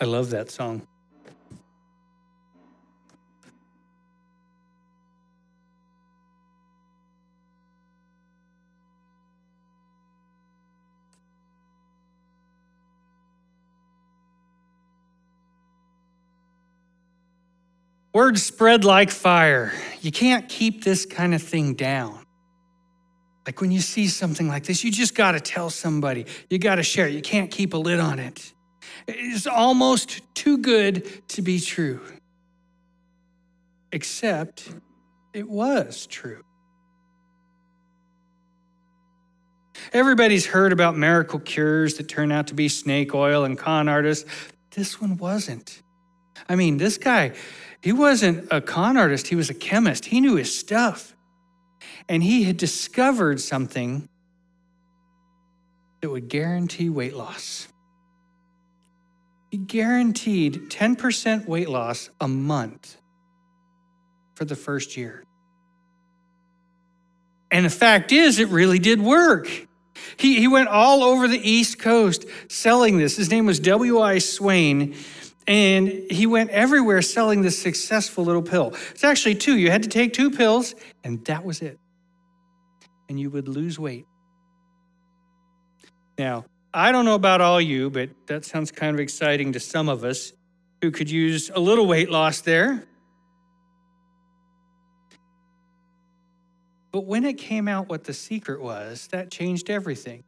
I love that song. Words spread like fire. You can't keep this kind of thing down. Like when you see something like this, you just got to tell somebody. You got to share. You can't keep a lid on it. It's almost too good to be true. Except it was true. Everybody's heard about miracle cures that turn out to be snake oil and con artists. This one wasn't. I mean, this guy, he wasn't a con artist, he was a chemist. He knew his stuff. And he had discovered something that would guarantee weight loss. He guaranteed 10% weight loss a month for the first year. And the fact is, it really did work. He, he went all over the East Coast selling this. His name was W.I. Swain. And he went everywhere selling this successful little pill. It's actually two. You had to take two pills, and that was it. And you would lose weight. Now, I don't know about all you, but that sounds kind of exciting to some of us who could use a little weight loss there. But when it came out what the secret was, that changed everything.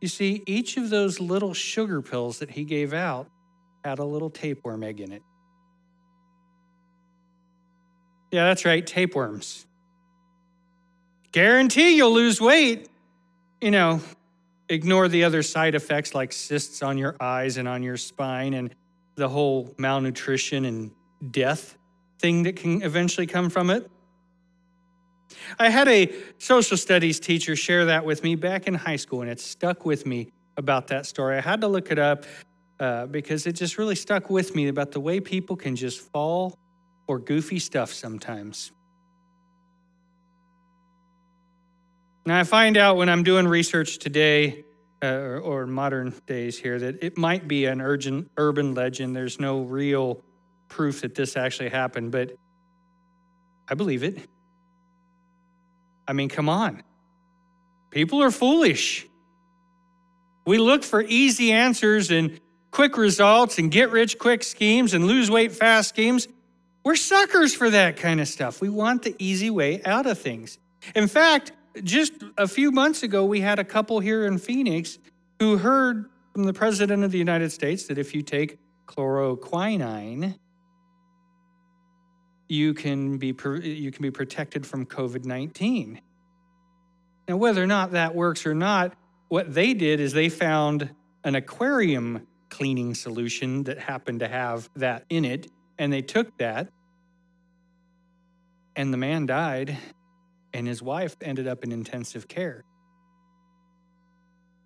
You see, each of those little sugar pills that he gave out had a little tapeworm egg in it. Yeah, that's right, tapeworms. Guarantee you'll lose weight. You know, ignore the other side effects like cysts on your eyes and on your spine and the whole malnutrition and death thing that can eventually come from it. I had a social studies teacher share that with me back in high school, and it stuck with me about that story. I had to look it up uh, because it just really stuck with me about the way people can just fall for goofy stuff sometimes. Now, I find out when I'm doing research today uh, or, or, modern days here that it might be an urgent, urban legend. There's no real proof that this actually happened, but I believe it. I mean, come on. People are foolish. We look for easy answers and quick results and get rich quick schemes and lose weight fast schemes. We're suckers for that kind of stuff. We want the easy way out of things. In fact, just a few months ago, we had a couple here in Phoenix who heard from the President of the United States that if you take chloroquine, you can be, you can be protected from COVID 19. Now, whether or not that works or not, what they did is they found an aquarium cleaning solution that happened to have that in it. And they took that, and the man died, and his wife ended up in intensive care.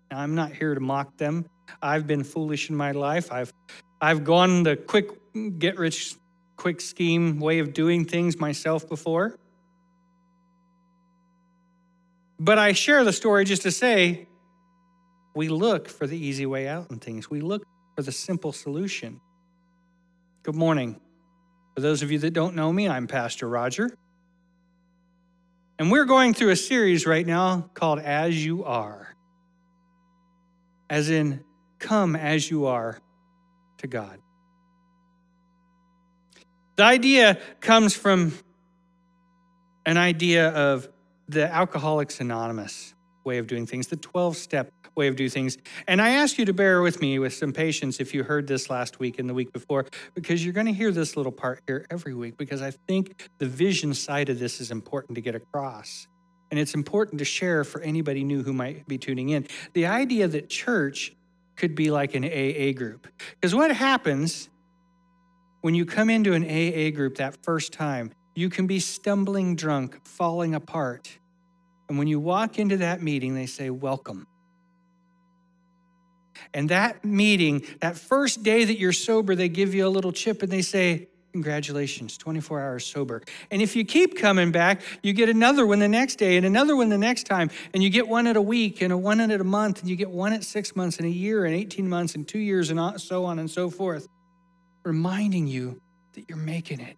Now, I'm not here to mock them. I've been foolish in my life. I've, I've gone the quick, get rich quick scheme way of doing things myself before. But I share the story just to say we look for the easy way out in things. We look for the simple solution. Good morning. For those of you that don't know me, I'm Pastor Roger. And we're going through a series right now called As You Are, as in, come as you are to God. The idea comes from an idea of the Alcoholics Anonymous way of doing things, the 12 step way of doing things. And I ask you to bear with me with some patience if you heard this last week and the week before, because you're going to hear this little part here every week, because I think the vision side of this is important to get across. And it's important to share for anybody new who might be tuning in. The idea that church could be like an AA group. Because what happens when you come into an AA group that first time, you can be stumbling drunk, falling apart. And when you walk into that meeting, they say, Welcome. And that meeting, that first day that you're sober, they give you a little chip and they say, Congratulations, 24 hours sober. And if you keep coming back, you get another one the next day and another one the next time. And you get one at a week and a one at a month, and you get one at six months and a year and 18 months and two years and so on and so forth, reminding you that you're making it.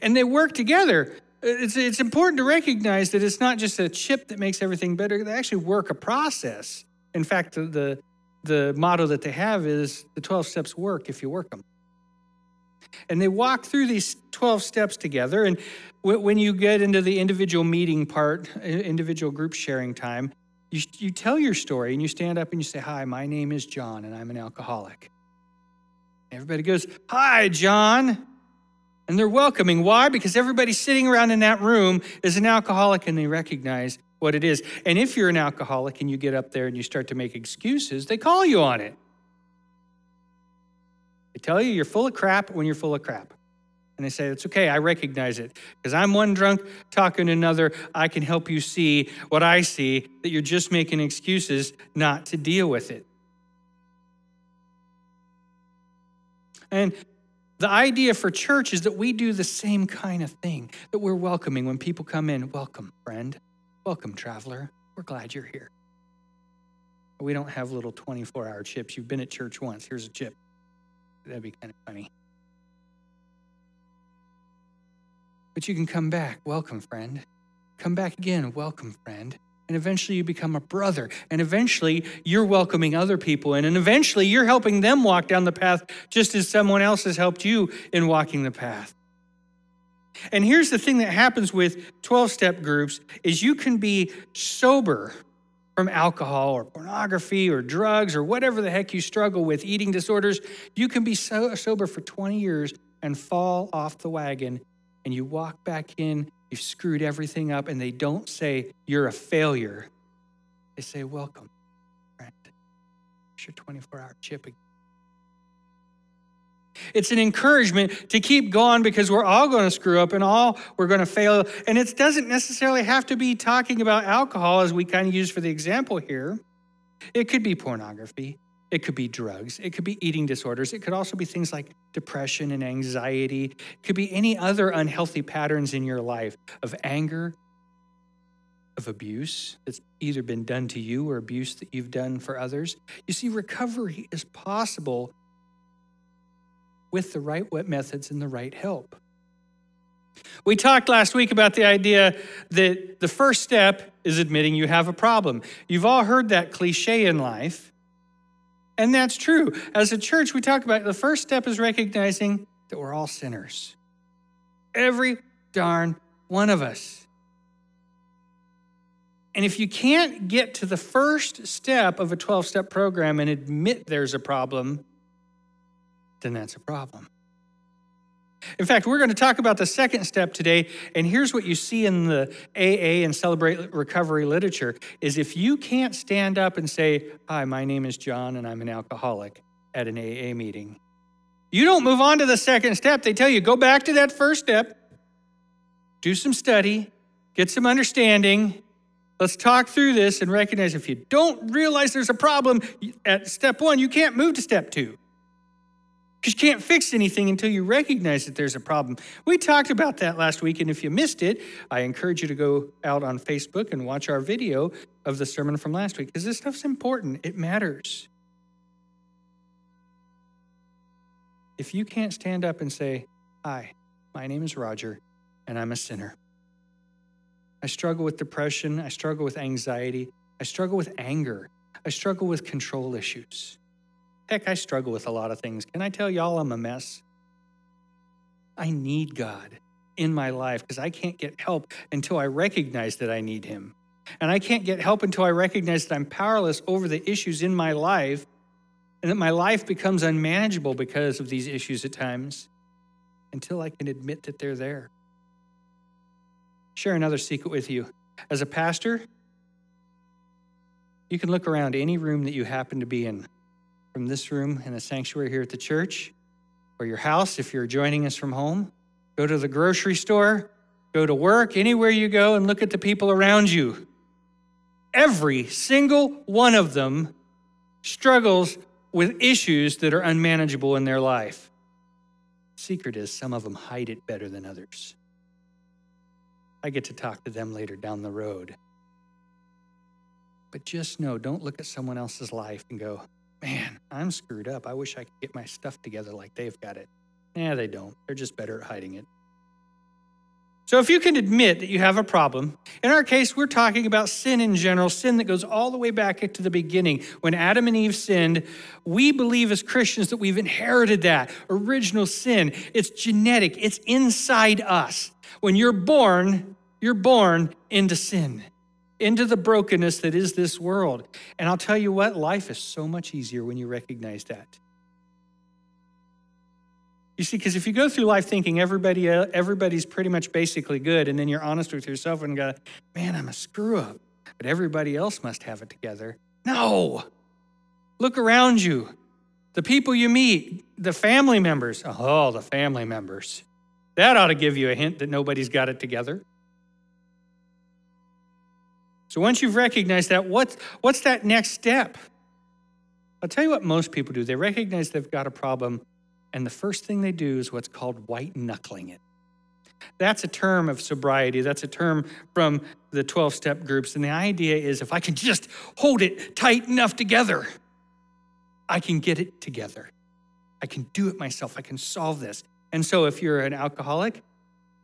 And they work together. It's, it's important to recognize that it's not just a chip that makes everything better, they actually work a process. In fact, the, the, the motto that they have is the 12 steps work if you work them. And they walk through these 12 steps together. And when you get into the individual meeting part, individual group sharing time, you, you tell your story and you stand up and you say, Hi, my name is John and I'm an alcoholic. Everybody goes, Hi, John. And they're welcoming. Why? Because everybody sitting around in that room is an alcoholic and they recognize what it is. And if you're an alcoholic and you get up there and you start to make excuses, they call you on it. They tell you you're full of crap when you're full of crap. And they say, It's okay, I recognize it. Because I'm one drunk talking to another. I can help you see what I see, that you're just making excuses not to deal with it. And the idea for church is that we do the same kind of thing, that we're welcoming when people come in. Welcome, friend. Welcome, traveler. We're glad you're here. We don't have little 24 hour chips. You've been at church once. Here's a chip. That'd be kind of funny. But you can come back. Welcome, friend. Come back again. Welcome, friend. And eventually you become a brother. And eventually you're welcoming other people in. And eventually you're helping them walk down the path just as someone else has helped you in walking the path. And here's the thing that happens with 12 step groups is you can be sober from alcohol or pornography or drugs or whatever the heck you struggle with, eating disorders, you can be so sober for 20 years and fall off the wagon and you walk back in, you've screwed everything up, and they don't say you're a failure. They say, Welcome, friend. It's your 24 hour chip again. It's an encouragement to keep going because we're all going to screw up and all we're going to fail. And it doesn't necessarily have to be talking about alcohol as we kind of use for the example here. It could be pornography. It could be drugs. It could be eating disorders. It could also be things like depression and anxiety. It could be any other unhealthy patterns in your life of anger, of abuse that's either been done to you or abuse that you've done for others. You see, recovery is possible with the right methods and the right help. We talked last week about the idea that the first step is admitting you have a problem. You've all heard that cliche in life, and that's true. As a church, we talk about the first step is recognizing that we're all sinners. Every darn one of us. And if you can't get to the first step of a 12 step program and admit there's a problem, then that's a problem. In fact, we're going to talk about the second step today, and here's what you see in the AA and Celebrate Recovery literature is if you can't stand up and say, "Hi, my name is John and I'm an alcoholic" at an AA meeting. You don't move on to the second step. They tell you, "Go back to that first step. Do some study, get some understanding, Let's talk through this and recognize if you don't realize there's a problem at step one, you can't move to step two. Because you can't fix anything until you recognize that there's a problem. We talked about that last week, and if you missed it, I encourage you to go out on Facebook and watch our video of the sermon from last week, because this stuff's important. It matters. If you can't stand up and say, Hi, my name is Roger, and I'm a sinner. I struggle with depression. I struggle with anxiety. I struggle with anger. I struggle with control issues. Heck, I struggle with a lot of things. Can I tell y'all I'm a mess? I need God in my life because I can't get help until I recognize that I need Him. And I can't get help until I recognize that I'm powerless over the issues in my life and that my life becomes unmanageable because of these issues at times until I can admit that they're there. Share another secret with you. As a pastor, you can look around any room that you happen to be in from this room in the sanctuary here at the church, or your house if you're joining us from home. Go to the grocery store, go to work, anywhere you go, and look at the people around you. Every single one of them struggles with issues that are unmanageable in their life. Secret is some of them hide it better than others. I get to talk to them later down the road. But just know don't look at someone else's life and go, man, I'm screwed up. I wish I could get my stuff together like they've got it. Yeah, they don't. They're just better at hiding it. So, if you can admit that you have a problem, in our case, we're talking about sin in general, sin that goes all the way back to the beginning. When Adam and Eve sinned, we believe as Christians that we've inherited that original sin. It's genetic, it's inside us. When you're born, you're born into sin, into the brokenness that is this world. And I'll tell you what, life is so much easier when you recognize that. You see, because if you go through life thinking everybody, uh, everybody's pretty much basically good, and then you're honest with yourself and go, man, I'm a screw up, but everybody else must have it together. No. Look around you. The people you meet, the family members. Oh, the family members. That ought to give you a hint that nobody's got it together. So once you've recognized that, what's, what's that next step? I'll tell you what most people do. They recognize they've got a problem and the first thing they do is what's called white knuckling it. That's a term of sobriety. That's a term from the 12 step groups. And the idea is if I can just hold it tight enough together, I can get it together. I can do it myself. I can solve this. And so if you're an alcoholic,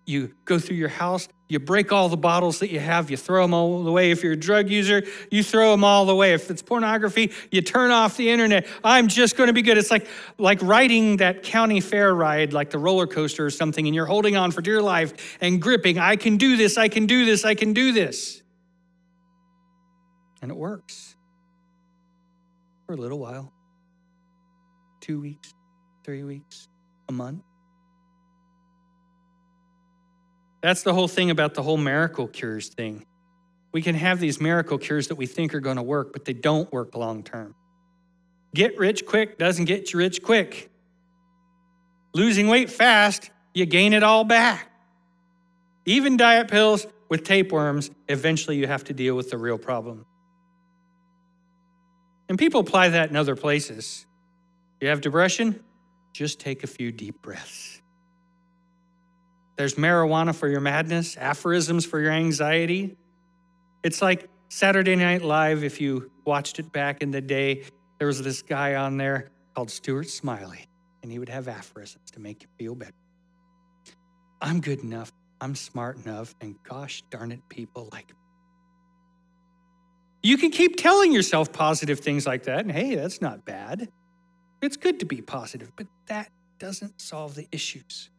you go through your house, you break all the bottles that you have, you throw them all away. If you're a drug user, you throw them all away. If it's pornography, you turn off the internet. I'm just going to be good. It's like like riding that county fair ride, like the roller coaster or something, and you're holding on for dear life and gripping. I can do this. I can do this. I can do this. And it works for a little while. Two weeks, three weeks, a month. That's the whole thing about the whole miracle cures thing. We can have these miracle cures that we think are going to work, but they don't work long term. Get rich quick doesn't get you rich quick. Losing weight fast, you gain it all back. Even diet pills with tapeworms, eventually you have to deal with the real problem. And people apply that in other places. You have depression? Just take a few deep breaths. There's marijuana for your madness, aphorisms for your anxiety. It's like Saturday Night Live, if you watched it back in the day, there was this guy on there called Stuart Smalley, and he would have aphorisms to make you feel better. I'm good enough, I'm smart enough, and gosh darn it, people like me. You can keep telling yourself positive things like that, and hey, that's not bad. It's good to be positive, but that doesn't solve the issues.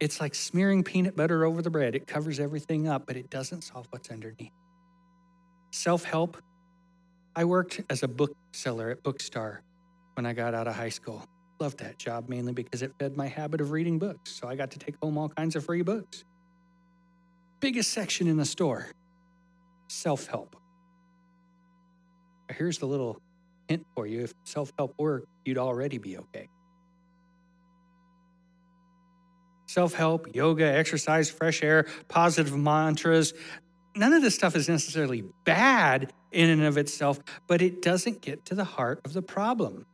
It's like smearing peanut butter over the bread. It covers everything up, but it doesn't solve what's underneath. Self help. I worked as a bookseller at Bookstar when I got out of high school. Loved that job mainly because it fed my habit of reading books. So I got to take home all kinds of free books. Biggest section in the store self help. Here's the little hint for you if self help worked, you'd already be okay. Self help, yoga, exercise, fresh air, positive mantras. None of this stuff is necessarily bad in and of itself, but it doesn't get to the heart of the problem.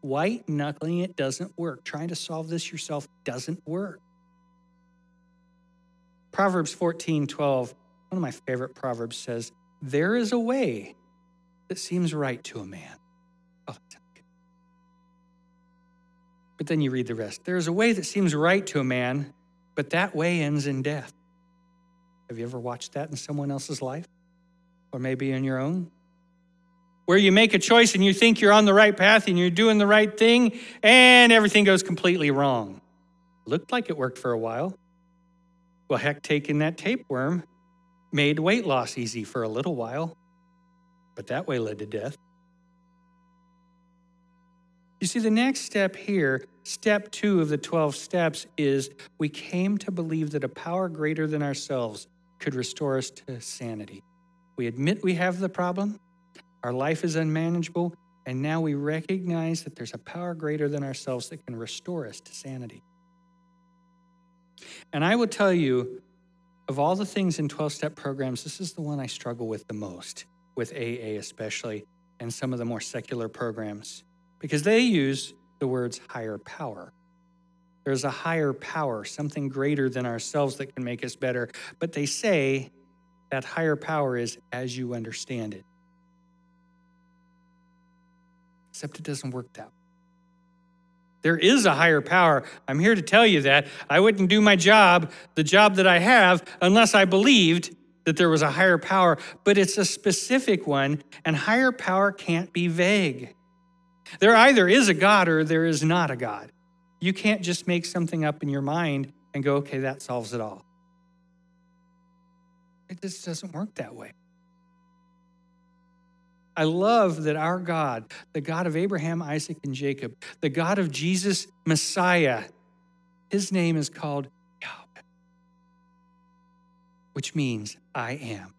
White knuckling it doesn't work. Trying to solve this yourself doesn't work. Proverbs 14 12, one of my favorite proverbs says, There is a way that seems right to a man. Oh, but then you read the rest. There is a way that seems right to a man, but that way ends in death. Have you ever watched that in someone else's life? Or maybe in your own? Where you make a choice and you think you're on the right path and you're doing the right thing, and everything goes completely wrong. Looked like it worked for a while. Well, heck, taking that tapeworm made weight loss easy for a little while, but that way led to death. You see, the next step here, step two of the 12 steps, is we came to believe that a power greater than ourselves could restore us to sanity. We admit we have the problem, our life is unmanageable, and now we recognize that there's a power greater than ourselves that can restore us to sanity. And I will tell you, of all the things in 12 step programs, this is the one I struggle with the most, with AA especially, and some of the more secular programs because they use the words higher power. There's a higher power, something greater than ourselves that can make us better. But they say that higher power is as you understand it. Except it doesn't work that way. There is a higher power. I'm here to tell you that. I wouldn't do my job, the job that I have, unless I believed that there was a higher power, but it's a specific one, and higher power can't be vague. There either is a God or there is not a God. You can't just make something up in your mind and go, okay, that solves it all. It just doesn't work that way. I love that our God, the God of Abraham, Isaac, and Jacob, the God of Jesus, Messiah, his name is called Yahweh, which means I am.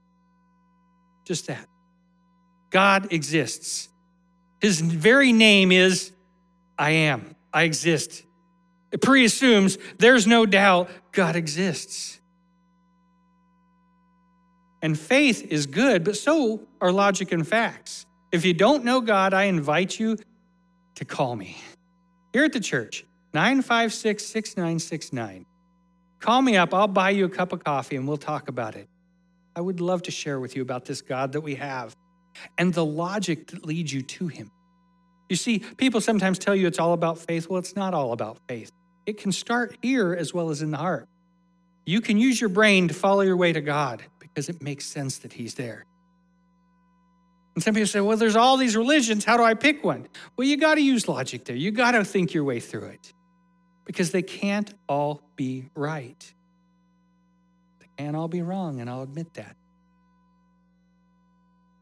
Just that. God exists. His very name is I am. I exist. It preassumes there's no doubt God exists. And faith is good, but so are logic and facts. If you don't know God, I invite you to call me. Here at the church, 956 6969. Call me up. I'll buy you a cup of coffee and we'll talk about it. I would love to share with you about this God that we have and the logic that leads you to Him. You see, people sometimes tell you it's all about faith. Well, it's not all about faith. It can start here as well as in the heart. You can use your brain to follow your way to God because it makes sense that He's there. And some people say, well, there's all these religions. How do I pick one? Well, you got to use logic there. You got to think your way through it because they can't all be right. They can't all be wrong, and I'll admit that.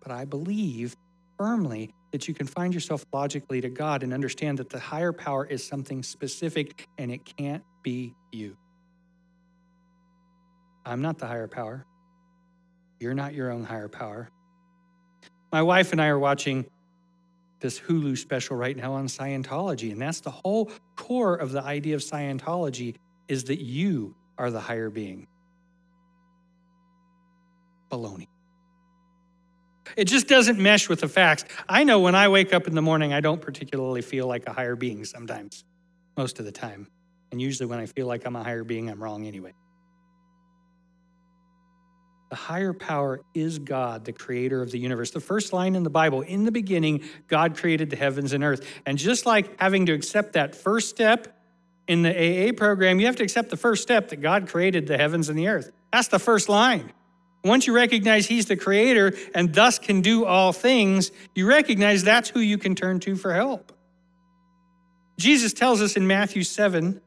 But I believe firmly that you can find yourself logically to God and understand that the higher power is something specific and it can't be you. I'm not the higher power. You're not your own higher power. My wife and I are watching this Hulu special right now on Scientology, and that's the whole core of the idea of Scientology is that you are the higher being. Baloney. It just doesn't mesh with the facts. I know when I wake up in the morning, I don't particularly feel like a higher being sometimes, most of the time. And usually when I feel like I'm a higher being, I'm wrong anyway. The higher power is God, the creator of the universe. The first line in the Bible, in the beginning, God created the heavens and earth. And just like having to accept that first step in the AA program, you have to accept the first step that God created the heavens and the earth. That's the first line. Once you recognize He's the creator and thus can do all things, you recognize that's who you can turn to for help. Jesus tells us in Matthew 7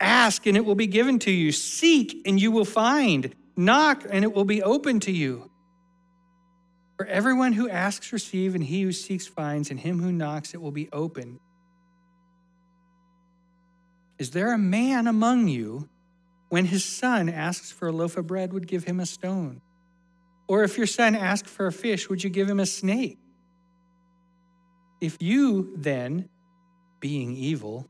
ask and it will be given to you, seek and you will find. Knock, and it will be open to you. For everyone who asks, receives, and he who seeks, finds, and him who knocks, it will be open. Is there a man among you when his son asks for a loaf of bread, would give him a stone? Or if your son asked for a fish, would you give him a snake? If you then, being evil,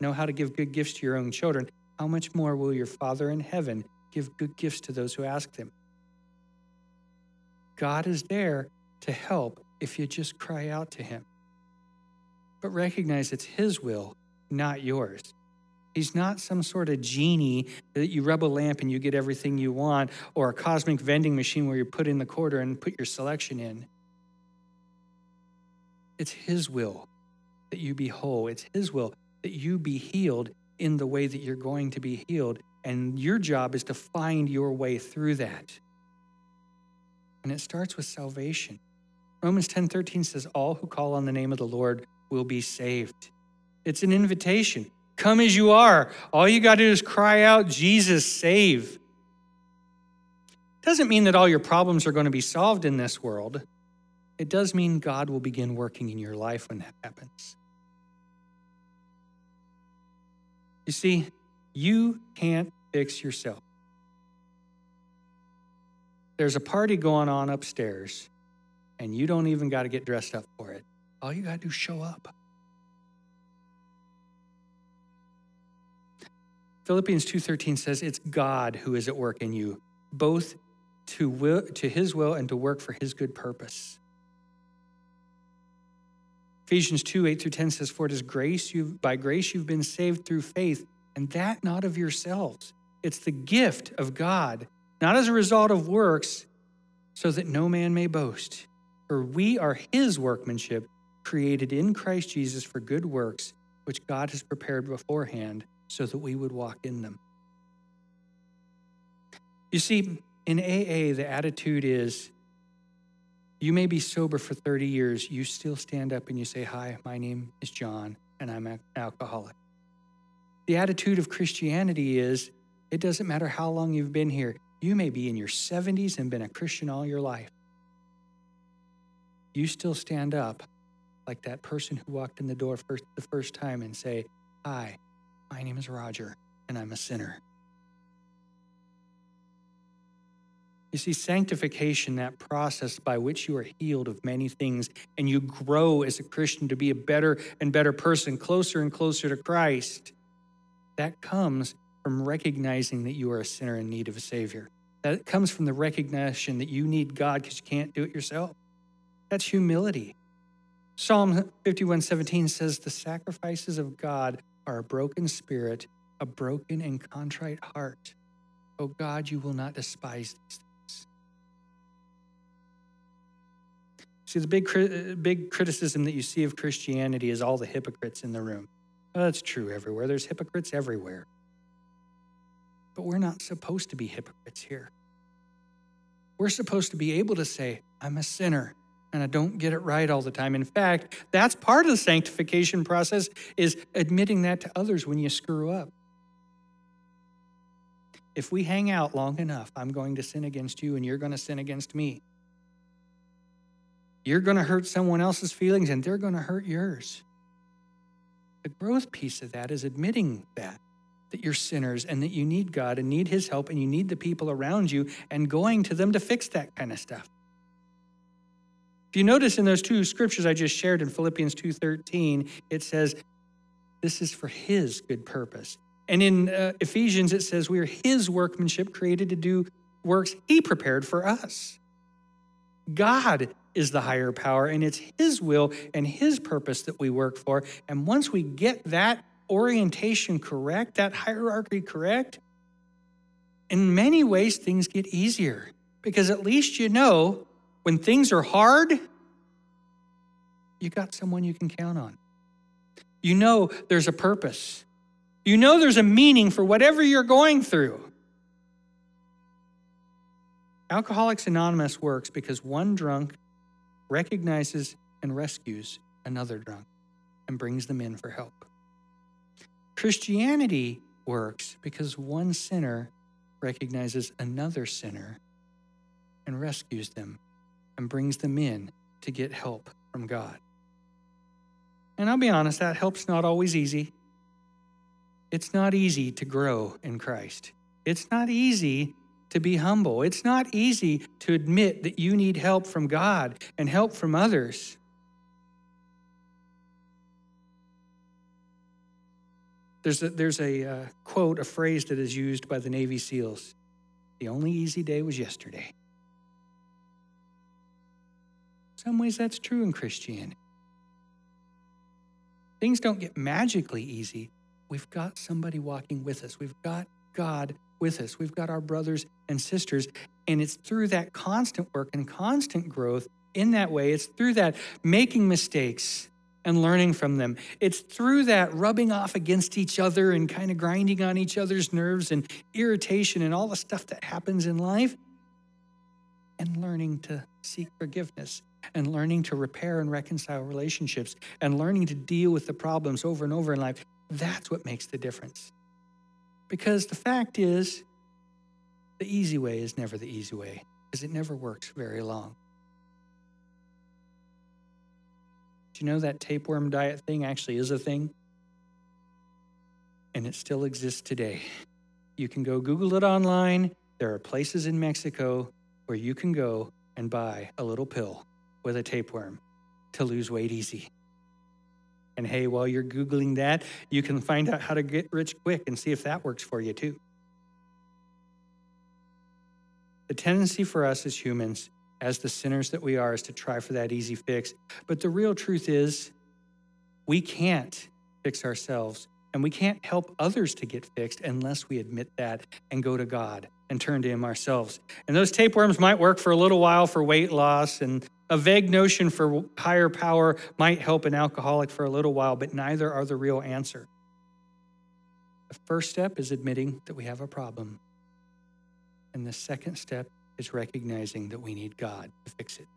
know how to give good gifts to your own children, how much more will your Father in heaven give good gifts to those who ask them. God is there to help if you just cry out to Him. But recognize it's His will, not yours. He's not some sort of genie that you rub a lamp and you get everything you want, or a cosmic vending machine where you put in the quarter and put your selection in. It's His will that you be whole. It's His will that you be healed in the way that you're going to be healed. And your job is to find your way through that. And it starts with salvation. Romans 10:13 says all who call on the name of the Lord will be saved. It's an invitation. Come as you are. All you got to do is cry out, Jesus, save. Doesn't mean that all your problems are going to be solved in this world. It does mean God will begin working in your life when that happens. You see, you can't fix yourself. There's a party going on upstairs, and you don't even got to get dressed up for it. All you got to do is show up. Philippians 2:13 says it's God who is at work in you, both to will to his will and to work for his good purpose. Ephesians 2 8 through 10 says, For it is grace, you've, by grace you've been saved through faith, and that not of yourselves. It's the gift of God, not as a result of works, so that no man may boast. For we are his workmanship, created in Christ Jesus for good works, which God has prepared beforehand so that we would walk in them. You see, in AA, the attitude is you may be sober for 30 years, you still stand up and you say, Hi, my name is John, and I'm an alcoholic. The attitude of Christianity is it doesn't matter how long you've been here, you may be in your 70s and been a Christian all your life. You still stand up like that person who walked in the door first, the first time and say, Hi, my name is Roger, and I'm a sinner. You see, sanctification, that process by which you are healed of many things and you grow as a Christian to be a better and better person, closer and closer to Christ, that comes from recognizing that you are a sinner in need of a Savior. That comes from the recognition that you need God because you can't do it yourself. That's humility. Psalm 51 17 says, The sacrifices of God are a broken spirit, a broken and contrite heart. Oh God, you will not despise these things. See, the big, big criticism that you see of Christianity is all the hypocrites in the room. Well, that's true everywhere. There's hypocrites everywhere. But we're not supposed to be hypocrites here. We're supposed to be able to say, I'm a sinner and I don't get it right all the time. In fact, that's part of the sanctification process is admitting that to others when you screw up. If we hang out long enough, I'm going to sin against you and you're going to sin against me. You're going to hurt someone else's feelings and they're going to hurt yours. The growth piece of that is admitting that, that you're sinners and that you need God and need His help and you need the people around you and going to them to fix that kind of stuff. If you notice in those two scriptures I just shared in Philippians 2:13, it says this is for his good purpose. And in uh, Ephesians it says we are his workmanship created to do works he prepared for us. God is the higher power, and it's His will and His purpose that we work for. And once we get that orientation correct, that hierarchy correct, in many ways things get easier because at least you know when things are hard, you got someone you can count on. You know there's a purpose. You know there's a meaning for whatever you're going through. Alcoholics Anonymous works because one drunk recognizes and rescues another drunk and brings them in for help. Christianity works because one sinner recognizes another sinner and rescues them and brings them in to get help from God. And I'll be honest, that help's not always easy. It's not easy to grow in Christ. It's not easy to be humble. It's not easy to admit that you need help from God and help from others. There's a, there's a uh, quote, a phrase that is used by the Navy SEALs The only easy day was yesterday. Some ways, that's true in Christianity. Things don't get magically easy. We've got somebody walking with us, we've got God with us. We've got our brothers and sisters. And it's through that constant work and constant growth in that way, it's through that making mistakes and learning from them. It's through that rubbing off against each other and kind of grinding on each other's nerves and irritation and all the stuff that happens in life and learning to seek forgiveness and learning to repair and reconcile relationships and learning to deal with the problems over and over in life. That's what makes the difference. Because the fact is, the easy way is never the easy way, because it never works very long. Do you know that tapeworm diet thing actually is a thing? And it still exists today. You can go Google it online. There are places in Mexico where you can go and buy a little pill with a tapeworm to lose weight easy. And hey, while you're Googling that, you can find out how to get rich quick and see if that works for you too. The tendency for us as humans, as the sinners that we are, is to try for that easy fix. But the real truth is, we can't fix ourselves and we can't help others to get fixed unless we admit that and go to God and turn to Him ourselves. And those tapeworms might work for a little while for weight loss, and a vague notion for higher power might help an alcoholic for a little while, but neither are the real answer. The first step is admitting that we have a problem. And the second step is recognizing that we need God to fix it.